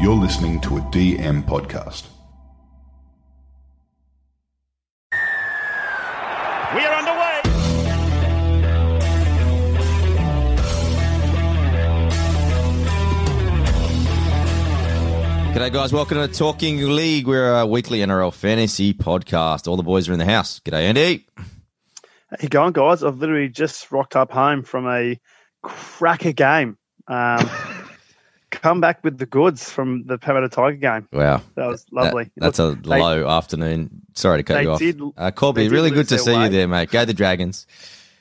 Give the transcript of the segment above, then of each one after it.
You're listening to a DM podcast. We are underway. G'day, guys. Welcome to Talking League. We're a weekly NRL fantasy podcast. All the boys are in the house. G'day, Andy. How you going, guys? I've literally just rocked up home from a cracker game. Um, come back with the goods from the Parramatta Tiger game. Wow. That was lovely. That- that's a they- low afternoon. Sorry to cut they you off. did- uh, Colby, they did really good to their see you there, mate. Go the Dragons.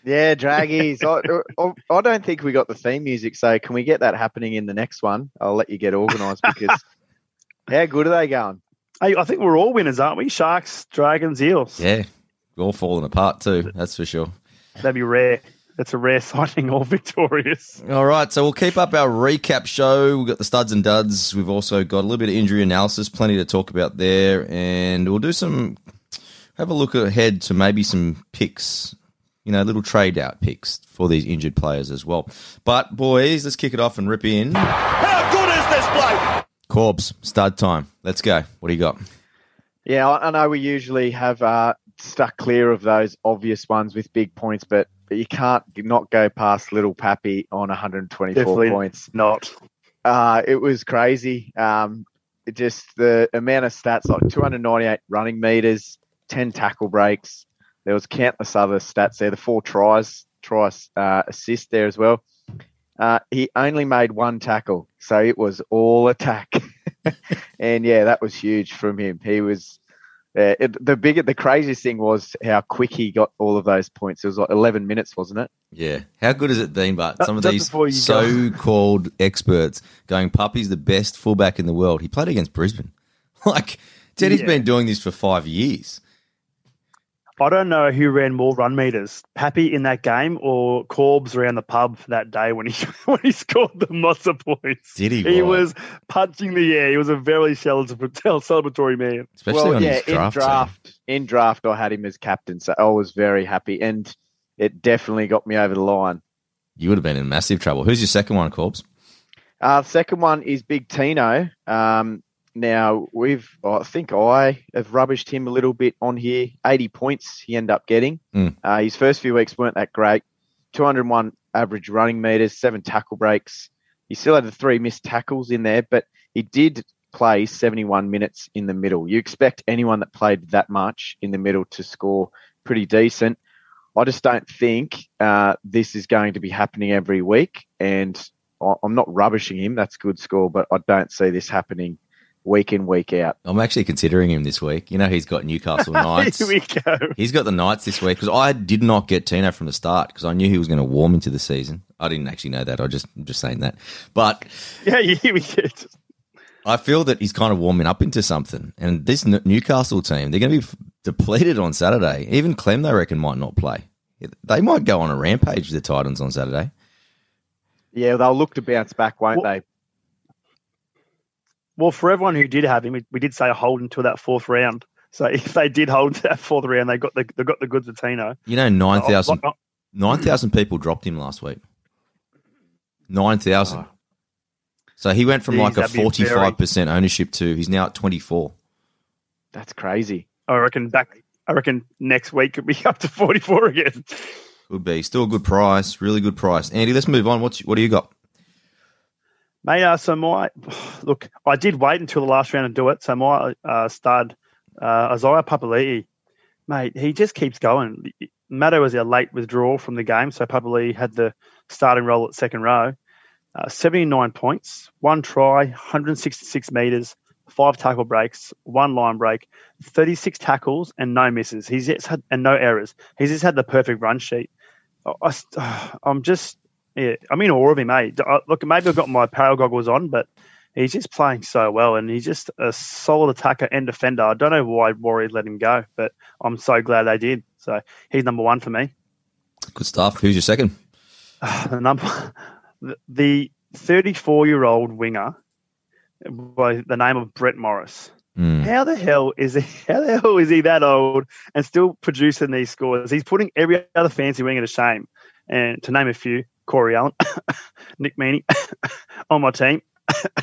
Yeah, Draggies. I, I, I don't think we got the theme music, so can we get that happening in the next one? I'll let you get organised because how good are they going? Hey, I think we're all winners, aren't we? Sharks, Dragons, Eels. Yeah. We're all falling apart, too. That's for sure. That'd be rare. That's a rare sighting, all victorious. All right, so we'll keep up our recap show. We've got the studs and duds. We've also got a little bit of injury analysis, plenty to talk about there. And we'll do some, have a look ahead to maybe some picks, you know, little trade out picks for these injured players as well. But, boys, let's kick it off and rip in. How good is this bloke? Corbs, stud time. Let's go. What do you got? Yeah, I, I know we usually have uh, stuck clear of those obvious ones with big points, but but you can't not go past little Pappy on 124 Definitely points. Not. Uh, it was crazy. Um, it just the amount of stats like 298 running meters, 10 tackle breaks. There was countless other stats there. The four tries, tries uh, assist there as well. Uh, he only made one tackle, so it was all attack. and yeah, that was huge from him. He was uh, it, the bigger, the craziest thing was how quick he got all of those points. It was like 11 minutes, wasn't it? Yeah. How good has it been, but some of these before you go. so-called experts going, Puppy's the best fullback in the world. He played against Brisbane. Like, Teddy's Yeah. been doing this for five years. I don't know who ran more run meters, Pappy in that game or Corbs around the pub that day when he when he scored the Mossa points. Did he? He Right. was punching the air. He was a very celebratory, celebratory man. Especially well, on yeah, his draft. in team. draft, in draft, I had him as captain, so I was very happy, and it definitely got me over the line. You would have been in massive trouble. Who's your second one, Corbs? Uh, second one is Big Tino. Um, now we've, I think I have rubbished him a little bit on here. Eighty points he ended up getting. Mm. Uh, his first few weeks weren't that great. Two hundred one average running meters, seven tackle breaks. He still had the three missed tackles in there, but he did play seventy one minutes in the middle. You expect anyone that played that much in the middle to score pretty decent. I just don't think uh, this is going to be happening every week, and I'm not rubbishing him. That's a good score, but I don't see this happening week in week out. I'm actually considering him this week. You know, he's got Newcastle Knights. Here we go. He's got the Knights this week because I did not get Tino from the start because I knew he was going to warm into the season. I didn't actually know that. I just I'm just saying that. But Yeah, here we go. I feel that he's kind of warming up into something. And this Newcastle team, they're going to be depleted on Saturday. Even Clem, they reckon, might not play. They might go on a rampage, the Titans, on Saturday. Yeah, they'll look to bounce back, won't Well- they? Well, for everyone who did have him, we, we did say hold until that fourth round. So if they did hold to that fourth round, they got the they got the goods with Tino. You know, 9,000 Oh, oh, 9,000 people dropped him last week. 9,000. Oh. Ah. So he went from Jeez, like a be very- 45% ownership to he's now at 24. That's crazy. I reckon back. I reckon next week could be up to forty four again. Could be. Still a good price. Really good price. Andy, let's move on. What's, what do you got? Mate, uh, so my look, I did wait until the last round to do it. So my uh, stud, uh, Isaiah Papali'i, mate, he just keeps going. Maddo was a late withdrawal from the game, so Papali'i had the starting role at second row. Uh, 79 points, one try, 166 meters, five tackle breaks, one line break, 36 tackles, and no misses. He's just had and no errors. He's just had the perfect run sheet. I, I'm just yeah, I'm in awe of him, mate. Look, maybe I've got my power goggles on, but he's just playing so well, and he's just a solid attacker and defender. I don't know why Warriors let him go, but I'm so glad they did. So he's number one for me. Good stuff. Who's your second? The number, the 34 year old winger by the name of Brett Morris. Hmm. How the hell is he? How the hell is he that old and still producing these scores? He's putting every other fancy winger to shame. And to name a few, Corey Allan, Nick Meaney on my team,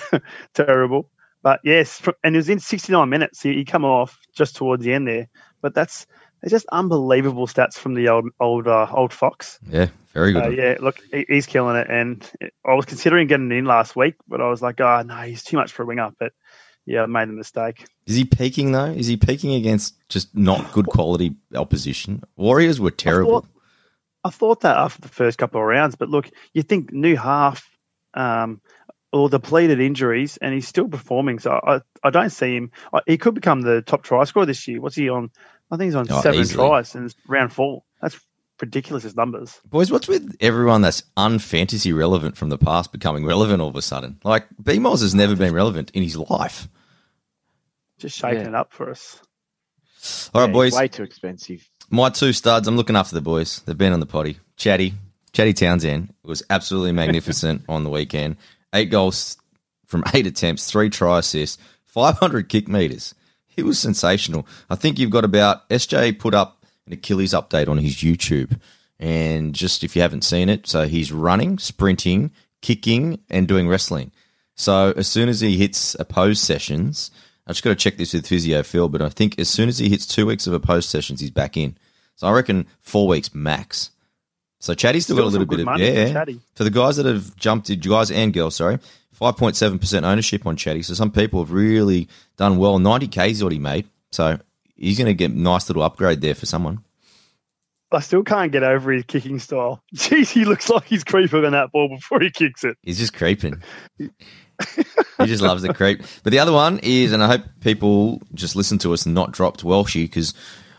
terrible. But yes, and it was in 69 minutes. He, he come off just towards the end there. But that's it's just unbelievable stats from the old old uh, old Fox. Yeah, very good. Uh, yeah, look, he, he's killing it. And I was considering getting in last week, but I was like, oh no, he's too much for a winger. But yeah, I made the mistake. Is he peaking though? Is he peaking against just not good quality opposition? Warriors were terrible. I thought, that after the first couple of rounds, but look, you think new half um, or depleted injuries, and he's still performing. So I, I don't see him. I, he could become the top try scorer this year. What's he on? I think he's on Oh, seven easily. tries in round four. That's ridiculous. His numbers. Boys, what's with everyone that's unfantasy relevant from the past becoming relevant all of a sudden? Like BMOS has never been relevant in his life. Just shaking Yeah. it up for us. All right, Yeah, boys. Way too expensive. My two studs, I'm looking after the boys. They've been on the potty. Chatty, Chatty Townsend was absolutely magnificent on the weekend. Eight goals from eight attempts, three try assists, 500 kick meters. He was sensational. I think you've got about SJ put up an Achilles update on his YouTube. And just if you haven't seen it, so he's running, sprinting, kicking, and doing wrestling. So as soon as he hits opposed sessions, I just got to check this with physio Phil, but I think as soon as he hits two weeks of a post sessions, he's back in. So I reckon four weeks max. So Chatty's still, got a little bit of money for yeah. For the guys that have jumped, in, guys and girls, sorry, five point seven percent ownership on Chatty. So some people have really done well. Ninety k is what he made. So he's going to get a nice little upgrade there for someone. I still can't get over his kicking style. Jeez, he looks like he's creeping on that ball before he kicks it. He's just creeping. he just loves the creep. But the other one is, and I hope people just listen to us and not dropped Welshie because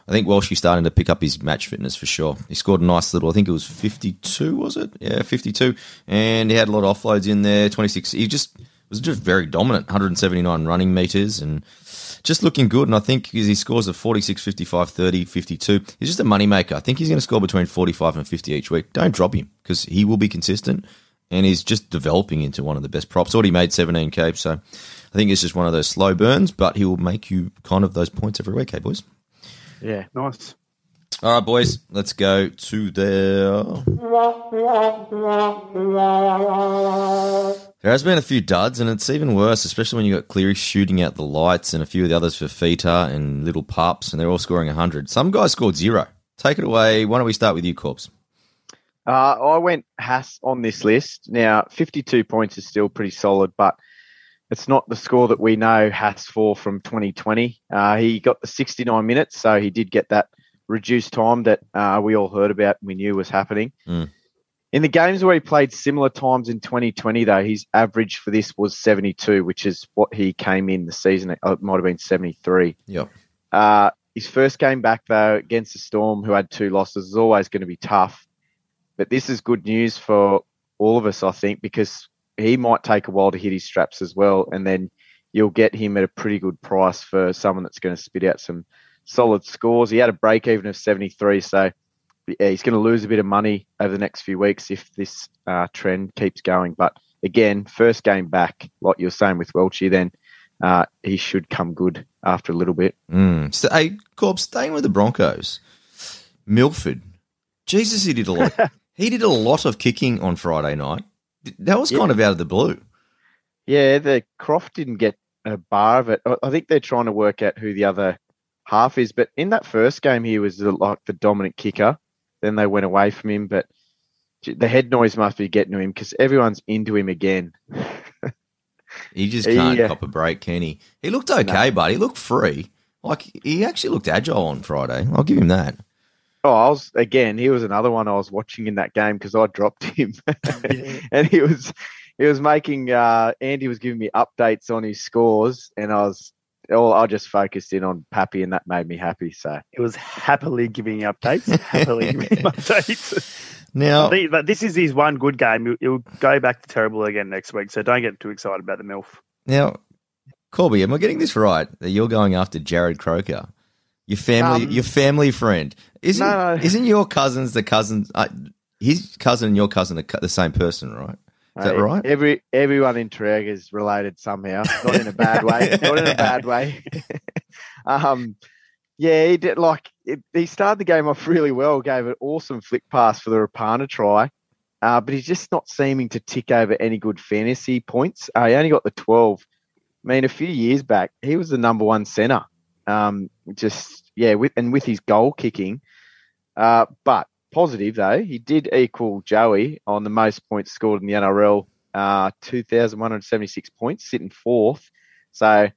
I think Welshie's starting to pick up his match fitness for sure. He scored a nice little, I think it was 52, was it? Yeah, 52. And he had a lot of offloads in there, 26. He just was just very dominant, 179 running meters and just looking good. And I think because he scores of 46, 55, 30, 52. He's just a moneymaker. I think he's going to score between 45 and 50 each week. Don't drop him because he will be consistent and he's just developing into one of the best props. Already made 17k, so I think it's just one of those slow burns, but he will make you kind of those points every week, hey boys. Yeah. Nice. All right, boys, let's go to the. There has been a few duds, and it's even worse, especially when you got Cleary shooting out the lights, and a few of the others for Fita and Little Pups, and they're all scoring 100. Some guys scored zero. Take it away. Why don't we start with you, Corbs? Uh, I went Haas on this list. Now, 52 points is still pretty solid, but it's not the score that we know Haas for from 2020. Uh, he got the 69 minutes, so he did get that reduced time that uh, we all heard about and we knew was happening. Mm. In the games where he played similar times in 2020, though, his average for this was 72, which is what he came in the season. Oh, it might have been 73. Yep. Uh, his first game back, though, against the Storm, who had two losses, is always going to be tough. But this is good news for all of us, I think, because he might take a while to hit his straps as well. And then you'll get him at a pretty good price for someone that's going to spit out some solid scores. He had a break even of 73. So he's going to lose a bit of money over the next few weeks if this uh, trend keeps going. But again, first game back, like you're saying with Welchie, then uh, he should come good after a little bit. Mm. So, hey, Corbs, staying with the Broncos, Milford. Jesus, he did a lot. he did a lot of kicking on Friday night. That was kind of out of the blue. Yeah, the Croft didn't get a bar of it. I- I think they're trying to work out who the other half is. But in that first game, he was the, like the dominant kicker. Then they went away from him. But the head noise must be getting to him because everyone's into him again. He just can't uh, cop a break, can he? He looked okay, but he looked free. Like he actually looked agile on Friday. I'll give him that. Oh, I was again. He was another one I was watching in that game because I dropped him, Yeah. and he was he was making. Uh, Andy was giving me updates on his scores, and I was. Oh, I just focused in on Pappy, and that made me happy. So He was happily giving updates. Happily giving updates. Now, think, but this is his one good game. He'll, he'll go back to terrible again next week. So don't get too excited about the MILF. now, Corby, am I getting this right? That you're going after Jarrod Croker, your family, Um, your family friend? Isn't no, no. isn't your cousins the cousins? Uh, his cousin and your cousin are the same person, right? Is that right? Every everyone in Triag is related somehow, not in a bad way. Not in a bad way. um, yeah, he did like it, he started the game off really well. Gave an awesome flick pass for the Rapana try, uh, but he's just not seeming to tick over any good fantasy points. Uh, he only got the twelve. I mean, a few years back, he was the number one centre. Um, just yeah, with and with his goal kicking. Uh, but positive though, he did equal Joey on the most points scored in the NRL. Uh, 2,176 points, sitting fourth. So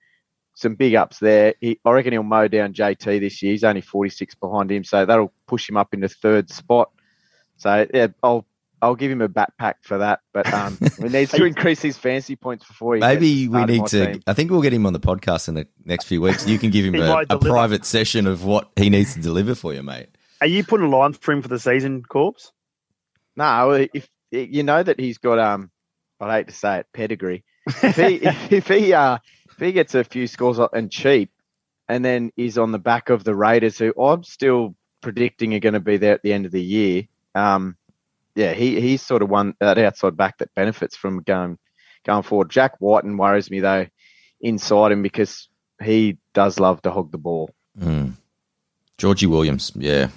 some big ups there. He, I reckon he'll mow down JT this year. He's only 46 behind him, so that'll push him up into third spot. So yeah, I'll I'll give him a backpack for that. But um, he needs to increase his fancy points before he Maybe gets we need to. team. I think we'll get him on the podcast in the next few weeks. You can give him a, a private session of what he needs to deliver for you, mate. Are you putting a line for him for the season, Corbs? No, if you know that he's got um, I hate to say it, pedigree. If he if, if he uh if he gets a few scores and cheap, and then is on the back of the Raiders, who I'm still predicting are going to be there at the end of the year. Um, yeah, he he's sort of one that outside back that benefits from going going forward. Jack Wighton worries me though inside him because he does love to hog the ball. Mm. Georgie Williams, yeah.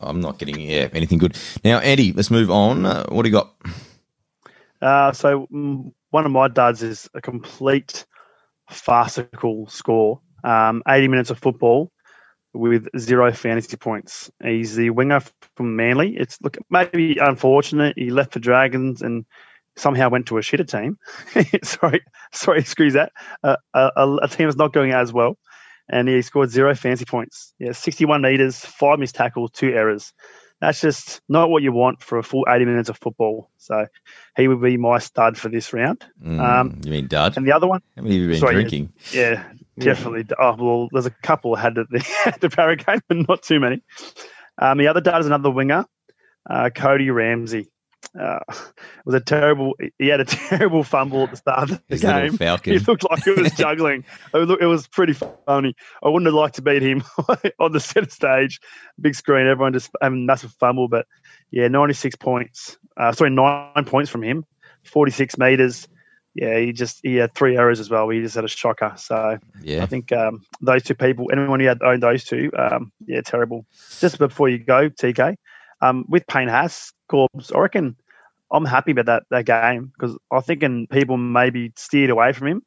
I'm not getting yeah anything good. Now, Eddie, let's move on. Uh, what do you got? Uh, so mm, one of my duds is a complete farcical score. Um, 80 minutes of football with zero fantasy points. He's the winger from Manly. It's look maybe unfortunate he left for Dragons and somehow went to a shitter team. sorry, sorry, excuse that. Uh, a, a, a team is not going as well, and he scored zero fancy points. Yeah, 61 meters, five missed tackles, two errors. That's just not what you want for a full 80 minutes of football. So he would be my stud for this round. Mm, Um, you mean Dud? And the other one, How many have you been sorry, drinking? yeah, definitely. Oh well, there's a couple had at the at the Parra game, but not too many. Um, the other dad is another winger, uh, Cody Ramsey. Uh, it was a terrible. He had a terrible fumble at the start of the His game. He looked like it was juggling. it, was pretty funny. I wouldn't have liked to beat him on the centre stage, big screen. Everyone just having a massive fumble, but yeah, 96 points. Uh, sorry, nine points from him, 46 meters. Yeah, he just he had three errors as well. He just had a shocker. So yeah, I think um, those two people, anyone who had owned those two, um, yeah, terrible. Just before you go, TK, um, with Payne Haas, Corbs, I reckon I'm happy about that that game because I think people maybe steered away from him.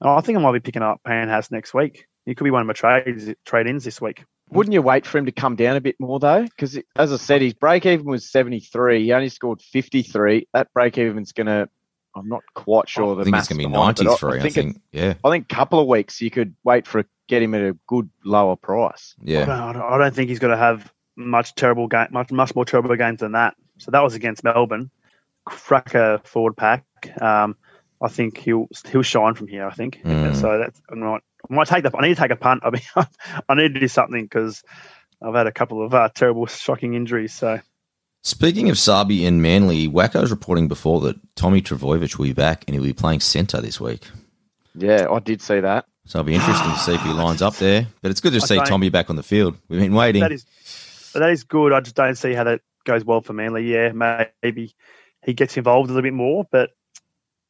And I think I might be picking up Payne Haas next week. He could be one of my trades trade ins this week. Wouldn't you wait for him to come down a bit more though? Because as I said, his break even was seventy three. He only scored fifty three. That break even's gonna. I'm not quite sure. the I think it's going to be behind it, but 93. I it- think. Yeah. I think a couple of weeks you could wait for get him at a good lower price. I, Yeah. don't, I don't- I don't think he's going to have much terrible game, much much more terrible games than that. So that was against Melbourne. Cracker forward pack. Um, I think he'll he'll shine from here. I think. Mm. So that's I might I might take the I need to take a punt. I mean I need to do something because I've had a couple of uh, terrible shocking injuries. So Speaking of Sabi and Manly, Wacko's reporting before that Tommy Trbojevic will be back and he'll be playing centre this week. Yeah, I did see that. So it'll be interesting to see if he lines up there. But it's good to I see don't- Tommy back on the field. We've been waiting. that is that is good. I just don't see how that goes well for Manly. Yeah, maybe he gets involved a little bit more, but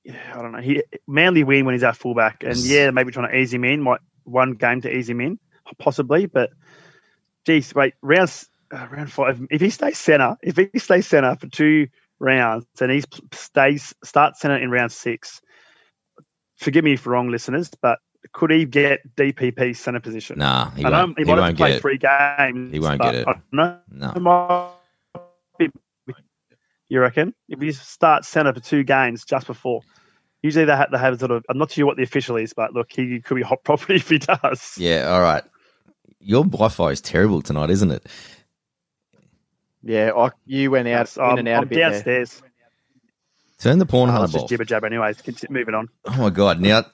yeah, I don't know. He Manly win when he's at fullback, and yeah, maybe trying to ease him in, might one game to ease him in, possibly. But geez, wait, round uh, round five. If he stays centre, if he stays centre for two rounds, and he stays starts centre in round six, forgive me if wrong, listeners, but could he get DPP centre position? nah, he won't, he he might won't to play get it. three games. He won't get it. I don't know. No. It might be- You reckon? If you start centre for two games just before, usually they have, they have sort of. I'm not sure what the official is, but look, he could be hot property if he does. Yeah, all right. Your Wi-Fi is terrible tonight, isn't it? Yeah, I, you went out I'm, in and out I'm a bit there. downstairs. Turn the porn Oh, hunter just off. jibber jabber. Anyways, continue, moving on. Oh my god! Now,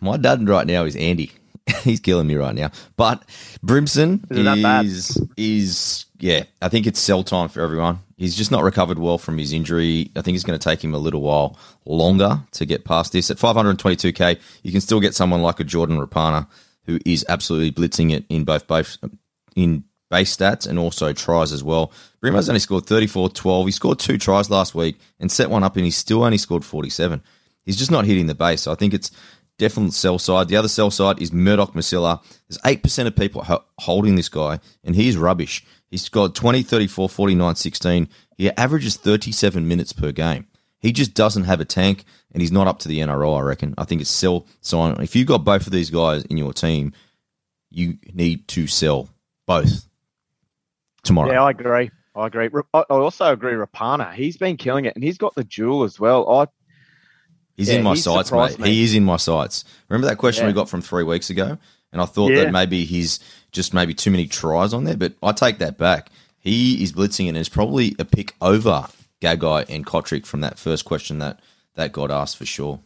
my dad right now is Andy. He's killing me right now. But Brimson Is it that is is yeah. I think it's sell time for everyone. He's just not recovered well from his injury. I think it's going to take him a little while longer to get past this. At 522k, you can still get someone like a Jordan Rapana who is absolutely blitzing it in both both in base stats and also tries as well. Brimo's only scored 34 12. He scored two tries last week and set one up, and he still only scored 47. He's just not hitting the base. So I think it's definitely sell side. The other sell side is Murdoch Masila. There's 8% of people holding this guy, and he's rubbish. He's got 20, 34, 49, 16. He averages 37 minutes per game. He just doesn't have a tank, and he's not up to the NRL. I reckon. I think it's sell sign. If you've got both of these guys in your team, you need to sell both tomorrow. Yeah, I agree. I agree. I also agree. Rapana, he's been killing it, and he's got the jewel as well. I He's Yeah, in my he's sights, mate. me. He is in my sights. Remember that question we got from three weeks ago? And I thought Yeah. that maybe he's just maybe too many tries on there, but I take that back. He is blitzing and is probably a pick over Gagai and Kotrick from that first question that that got asked for sure.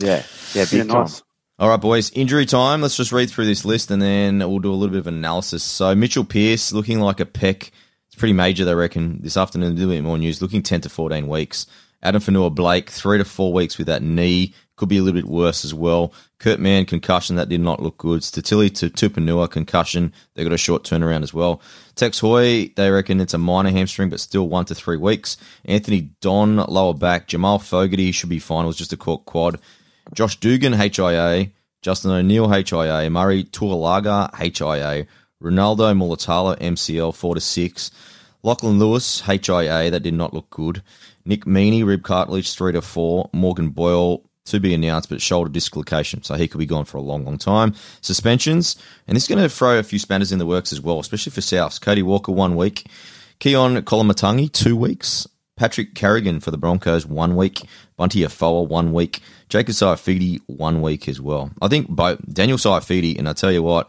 yeah, yeah, big Yeah, time. nice. All right, boys. Injury time. Let's just read through this list and then we'll do a little bit of analysis. So Mitchell Pearce looking like a peck. It's pretty major, they reckon. This afternoon, a little bit more news. Looking ten to fourteen weeks. Addin Fonua-Blake, three to four weeks with that knee. Could be a little bit worse as well. Kurt Mann, concussion, that did not look good. Statili to Tupanua, concussion. They got a short turnaround as well. Tex Hoy, they reckon it's a minor hamstring, but still one to three weeks. Anthony Don, lower back. Jamal Fogarty should be fine. It was just a cork quad. Josh Dugan, HIA. Justin O'Neill, HIA. Murray Taulagi, HIA. Ronaldo Mulitalo, MCL, 4 to 6. Lachlan Lewis, HIA. That did not look good. Nick Meaney, rib cartilage, 3 to 4. Morgan Boyle, to be announced, but shoulder dislocation. So he could be gone for a long, long time. Suspensions. And this is going to throw a few spanners in the works as well, especially for Souths. Cody Walker, one week. Keaon Koloamatangi, two weeks. Patrick Carrigan for the Broncos, one week. Bunty Afoa, one week. Jacob Saifiti, one week as well. I think both Daniel Saifiti, and I tell you what,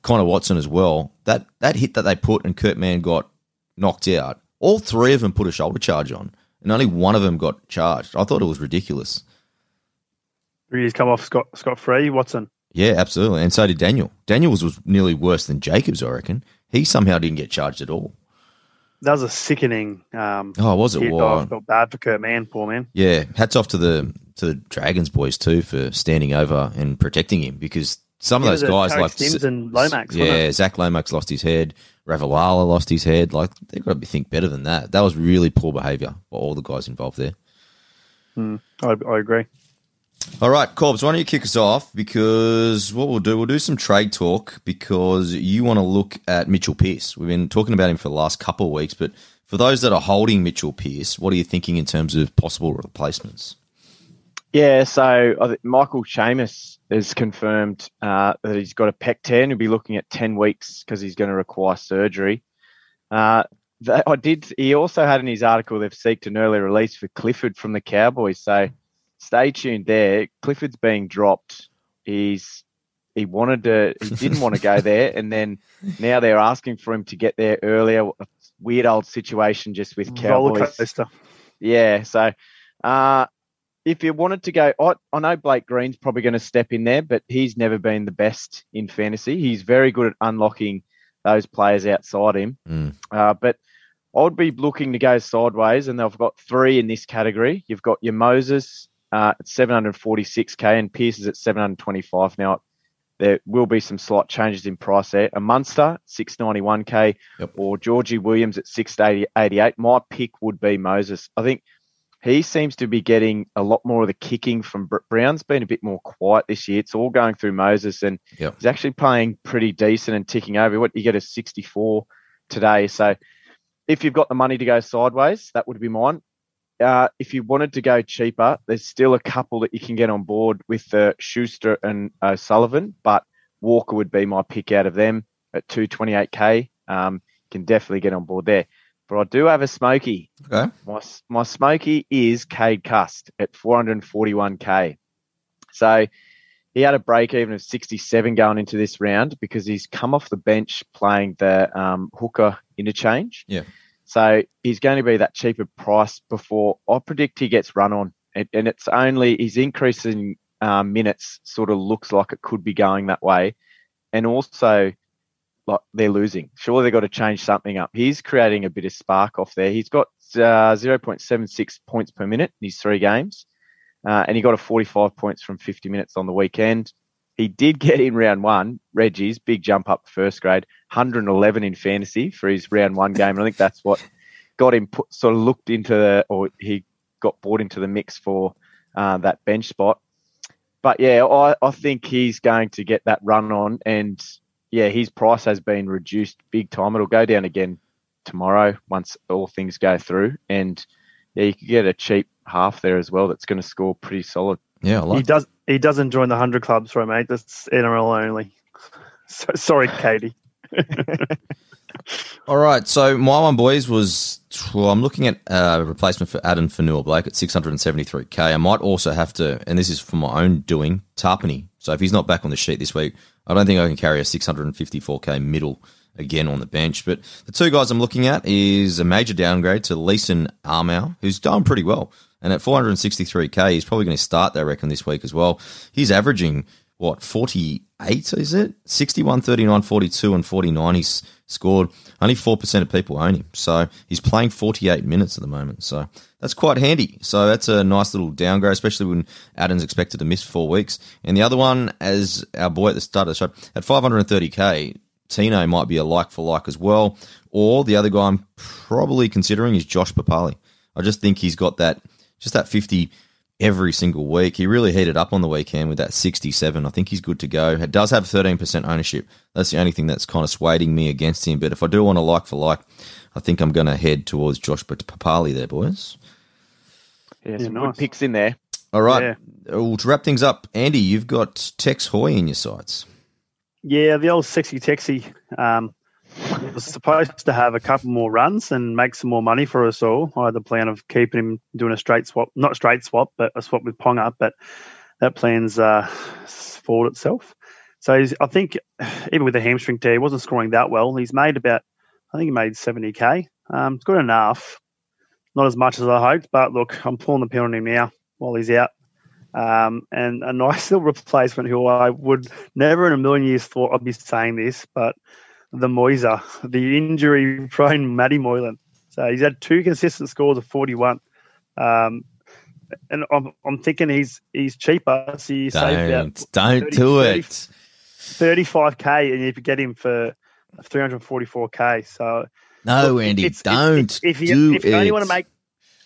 Connor Watson as well, that, that hit that they put and Kurt Mann got knocked out, all three of them put a shoulder charge on, and only one of them got charged. I thought it was ridiculous. He's come off scot scot free. Watson. Yeah, absolutely. And so did Daniel. Daniel's was nearly worse than Jacobs, I reckon. He somehow didn't get charged at all. That was a sickening. Um, Oh, was it? Wow. I felt bad for Kurt Mann. Poor man. Yeah, hats off to the to the Dragons boys too for standing over and protecting him because some of those guys Tariq like Sims and Lomax. yeah, wasn't it? Zach Lomax lost his head, Ravalawa lost his head. Like they've got to think better than that. That was really poor behaviour by all the guys involved there. Hmm. I, I agree. All right, Corbs, why don't you kick us off? Because what we'll do, we'll do some trade talk because you want to look at Mitchell Pearce. We've been talking about him for the last couple of weeks, but for those that are holding Mitchell Pearce, what are you thinking in terms of possible replacements? Yeah, so I think Michael Chammas has confirmed uh, that he's got a pec tear and he'll be looking at 10 weeks because he's going to require surgery. Uh, that, I did. He also had in his article they've seeked an early release for Clifford from the Cowboys. So stay tuned there. Clifford's being dropped. He's he wanted to. He didn't want to go there, and then now they're asking for him to get there earlier. A weird old situation just with Cowboys. Yeah. So, uh, if you wanted to go, I, I know Blake Green's probably going to step in there, but he's never been the best in fantasy. He's very good at unlocking those players outside him. Mm. Uh, but I would be looking to go sideways, and they've got three in this category. You've got your Moses uh, at 746k and Pearce is at 725. Now, there will be some slight changes in price there. A Munster, 691k, Yep. or Georgie Williams at 688. My pick would be Moses. I think he seems to be getting a lot more of the kicking from Br- Brown's been a bit more quiet this year. It's all going through Moses, and Yep. he's actually playing pretty decent and ticking over. What you get a 64 today. So if you've got the money to go sideways, that would be mine. Uh, if you wanted to go cheaper, there's still a couple that you can get on board with the Schuster and O'Sullivan, but Walker would be my pick out of them at 228k. Um, can definitely get on board there. But I do have a smoky. Okay. My my smoky is Cade Cust at 441k. So he had a break even of 67 going into this round because he's come off the bench playing the um, hooker interchange. Yeah. So he's going to be that cheaper price before I predict he gets run on. And, and it's only his increase in um, minutes sort of looks like it could be going that way. And also, like they're losing. Surely they've got to change something up. He's creating a bit of spark off there. He's got uh, 0.76 points per minute in his three games. Uh, and he got a 45 points from 50 minutes on the weekend. He did get in round one, Reggie's big jump up first grade, 111 in fantasy for his round one game. And I think that's what got him put, sort of looked into the, or he got brought into the mix for uh, that bench spot. But yeah, I, I think he's going to get that run on. And yeah, his price has been reduced big time. It'll go down again tomorrow once all things go through. And yeah, you could get a cheap half there as well. That's going to score pretty solid. Yeah, I He does. He doesn't join the hundred club. Sorry, mate. That's NRL only. So, sorry, Katie. All right, so my one, boys, was well, I'm looking at a replacement for Addin Fonua-Blake at 673k. I might also have to, and this is for my own doing, Tarpany. So if he's not back on the sheet this week, I don't think I can carry a 654k middle again on the bench. But the two guys I'm looking at is a major downgrade to Leeson Armour, who's done pretty well. And at 463k, he's probably going to start, I reckon, this week as well. He's averaging what 48 is it 61 39 42 and 49 he's scored. Only 4% of people own him. So he's playing 48 minutes at the moment. So that's quite handy. So that's a nice little downgrade especially when adam's expected to miss four weeks. And the other one as our boy at the start of the show at 530k tino might be a like for like as well. Or the other guy i'm probably considering is josh papalii. I just think he's got that just that 50 every single week. He really heated up on the weekend with that 67. I think he's good to go. It does have 13% ownership. That's the only thing that's kind of swaying me against him. But if I do want to like for like, I think I'm going to head towards Josh Papalii there, boys. Yeah, Yeah, some nice. good picks in there. All right. Yeah. Well, to wrap things up, Andy, you've got Tex Hoy in your sights. Yeah, the old sexy Texie um, was supposed to have a couple more runs and make some more money for us all. I had the plan of keeping him doing a straight swap, not straight swap, but a swap with Ponga. But that plan's uh, foiled itself. So I think even with the hamstring tear, he wasn't scoring that well. He's made about, I think he made 70k. Um, it's good enough. Not as much as I hoped, but look, I'm pulling the pin on him now while he's out. Um, and a nice little replacement who I would never in a million years thought I'd be saying this, but the Moiser, the injury prone Matty Moylan. So he's had two consistent scores of 41. Um, and I'm, I'm thinking he's he's cheaper. So you save about Don't, don't 30, do 30. it. 35k and you could get him for 344k. So No, Look, Andy, it's- don't if, if you, do if you it. only want to make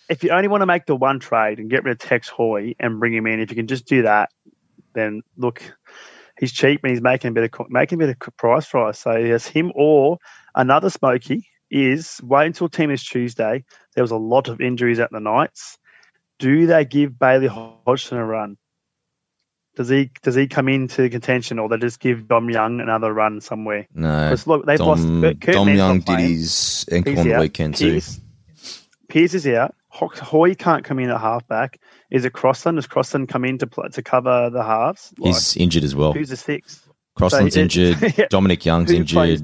if you only want to make the one trade and get rid of Tex Hoy and bring him in, if you can just do that, then look, he's cheap and he's making a bit of making a bit of price for us. So yes, him or another smoky is wait until team is Tuesday. There was a lot of injuries at the Knights. Do they give Bailey Hodgson a run? Does he does he come into contention, or they just give Dom Young another run somewhere? no, Because look, they've Dom, lost. Kurt Dom Young did his ankle on the weekend too. Pearce, Pearce is out. Ho- Hoy can't come in at halfback. Is it Crossland? Does Crossland come in to play, to cover the halves? Like, He's injured as well. who's the six? Crossland's so injured. Yeah. Dominic Young's Who injured. plays-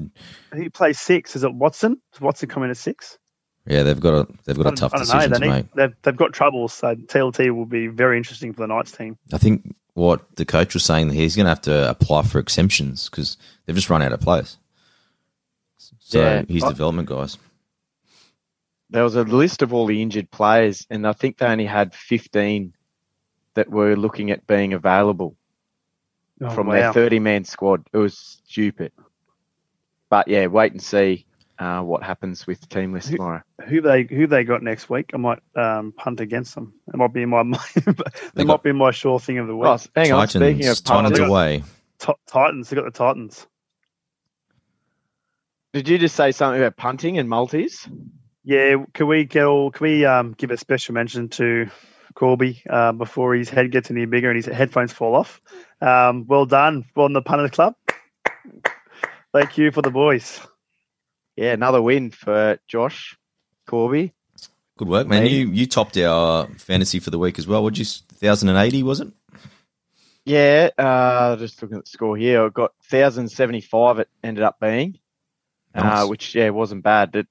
Who plays six? Is it Watson? Does Watson come in at six? Yeah, they've got a they've got a tough decision know. to need, make. they've, they've got troubles. So TLT will be very interesting for the Knights team. I think what the coach was saying that he's going to have to apply for exemptions because they've just run out of players. So Yeah. his I- development guys. There was a list of all the injured players, and I think they only had 15 that were looking at being available Oh, from wow. their 30 man squad. It was stupid. But yeah, wait and see uh, what happens with the team list Who- tomorrow. who they who they got next week? I might um, punt against them. It might be in my they They might got- be my sure thing of the week. Oh, hang on. Speaking Titans, of Titans punters, away. Ti- Titans. They got the Titans. did you just say something about punting and multis? Yeah, can we get all? Can we um, give a special mention to Corby uh, before his head gets any bigger and his headphones fall off? Um, well done on the punter club. Thank you for the boys. Yeah, another win for Josh Corby. Good work, man. You you topped our fantasy for the week as well. Would you thousand and eighty? Was it? Yeah, uh, just looking at the score here. I got 1,075 it ended up being, Nice. uh, which, yeah, wasn't bad. It,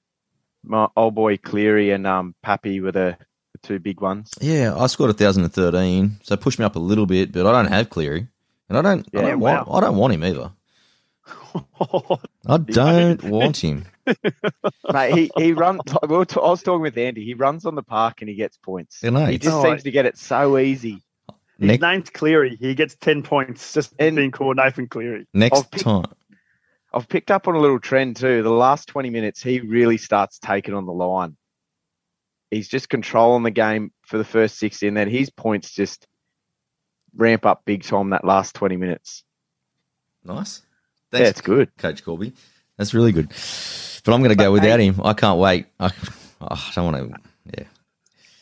my old boy Cleary and um, Pappy were the, the two big ones. Yeah, I scored a thousand and thirteen, so push me up a little bit. But I don't have Cleary, and I don't. I don't want. I don't want him either. I don't want him. Mate, he, he runs. We were was talking with Andy. He runs on the park and he gets points. I know. He just Oh, seems to get it so easy. His Next, name's Cleary. He gets ten points just And- being called Nathan Cleary. next I'll time, I've picked up on a little trend too. The last 20 minutes, he really starts taking on the line. He's just controlling the game for the first 60, and then his points just ramp up big time that last 20 minutes. nice. yeah, it's good. Coach Corby. That's really good. But I'm going to go But, without hey- him. I can't wait. I, oh, I don't want to. Yeah.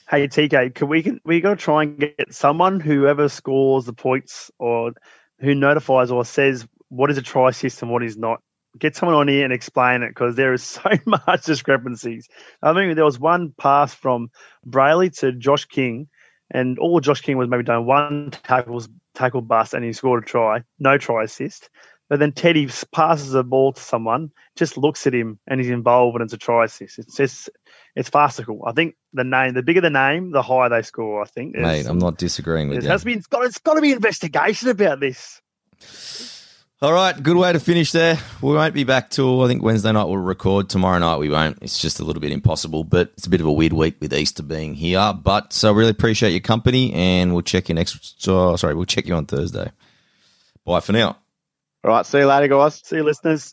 Hey TK, can we can we got to try and get someone whoever scores the points or who notifies or says what is a try system, what is not. Get someone on here and explain it because there is so much discrepancies. I mean, there was one pass from Brailey to Josh King, and all Josh King was maybe done one tackles tackle bust, and he scored a try, no try assist. But then Teddy passes a ball to someone, just looks at him, and he's involved, and it's a try assist. It's just it's farcical. I think the name, the bigger the name, the higher they score. I think. Mate, I'm not disagreeing with It you. has been. It's got. It's got to be investigation about this. All right, good way to finish there. We won't be back till I think Wednesday night. We'll record tomorrow night. We won't. It's just a little bit impossible, but it's a bit of a weird week with Easter being here. But so really appreciate your company, and we'll check you next. So sorry, we'll check you on Thursday. Bye for now. All right, see you later, guys. See you, listeners.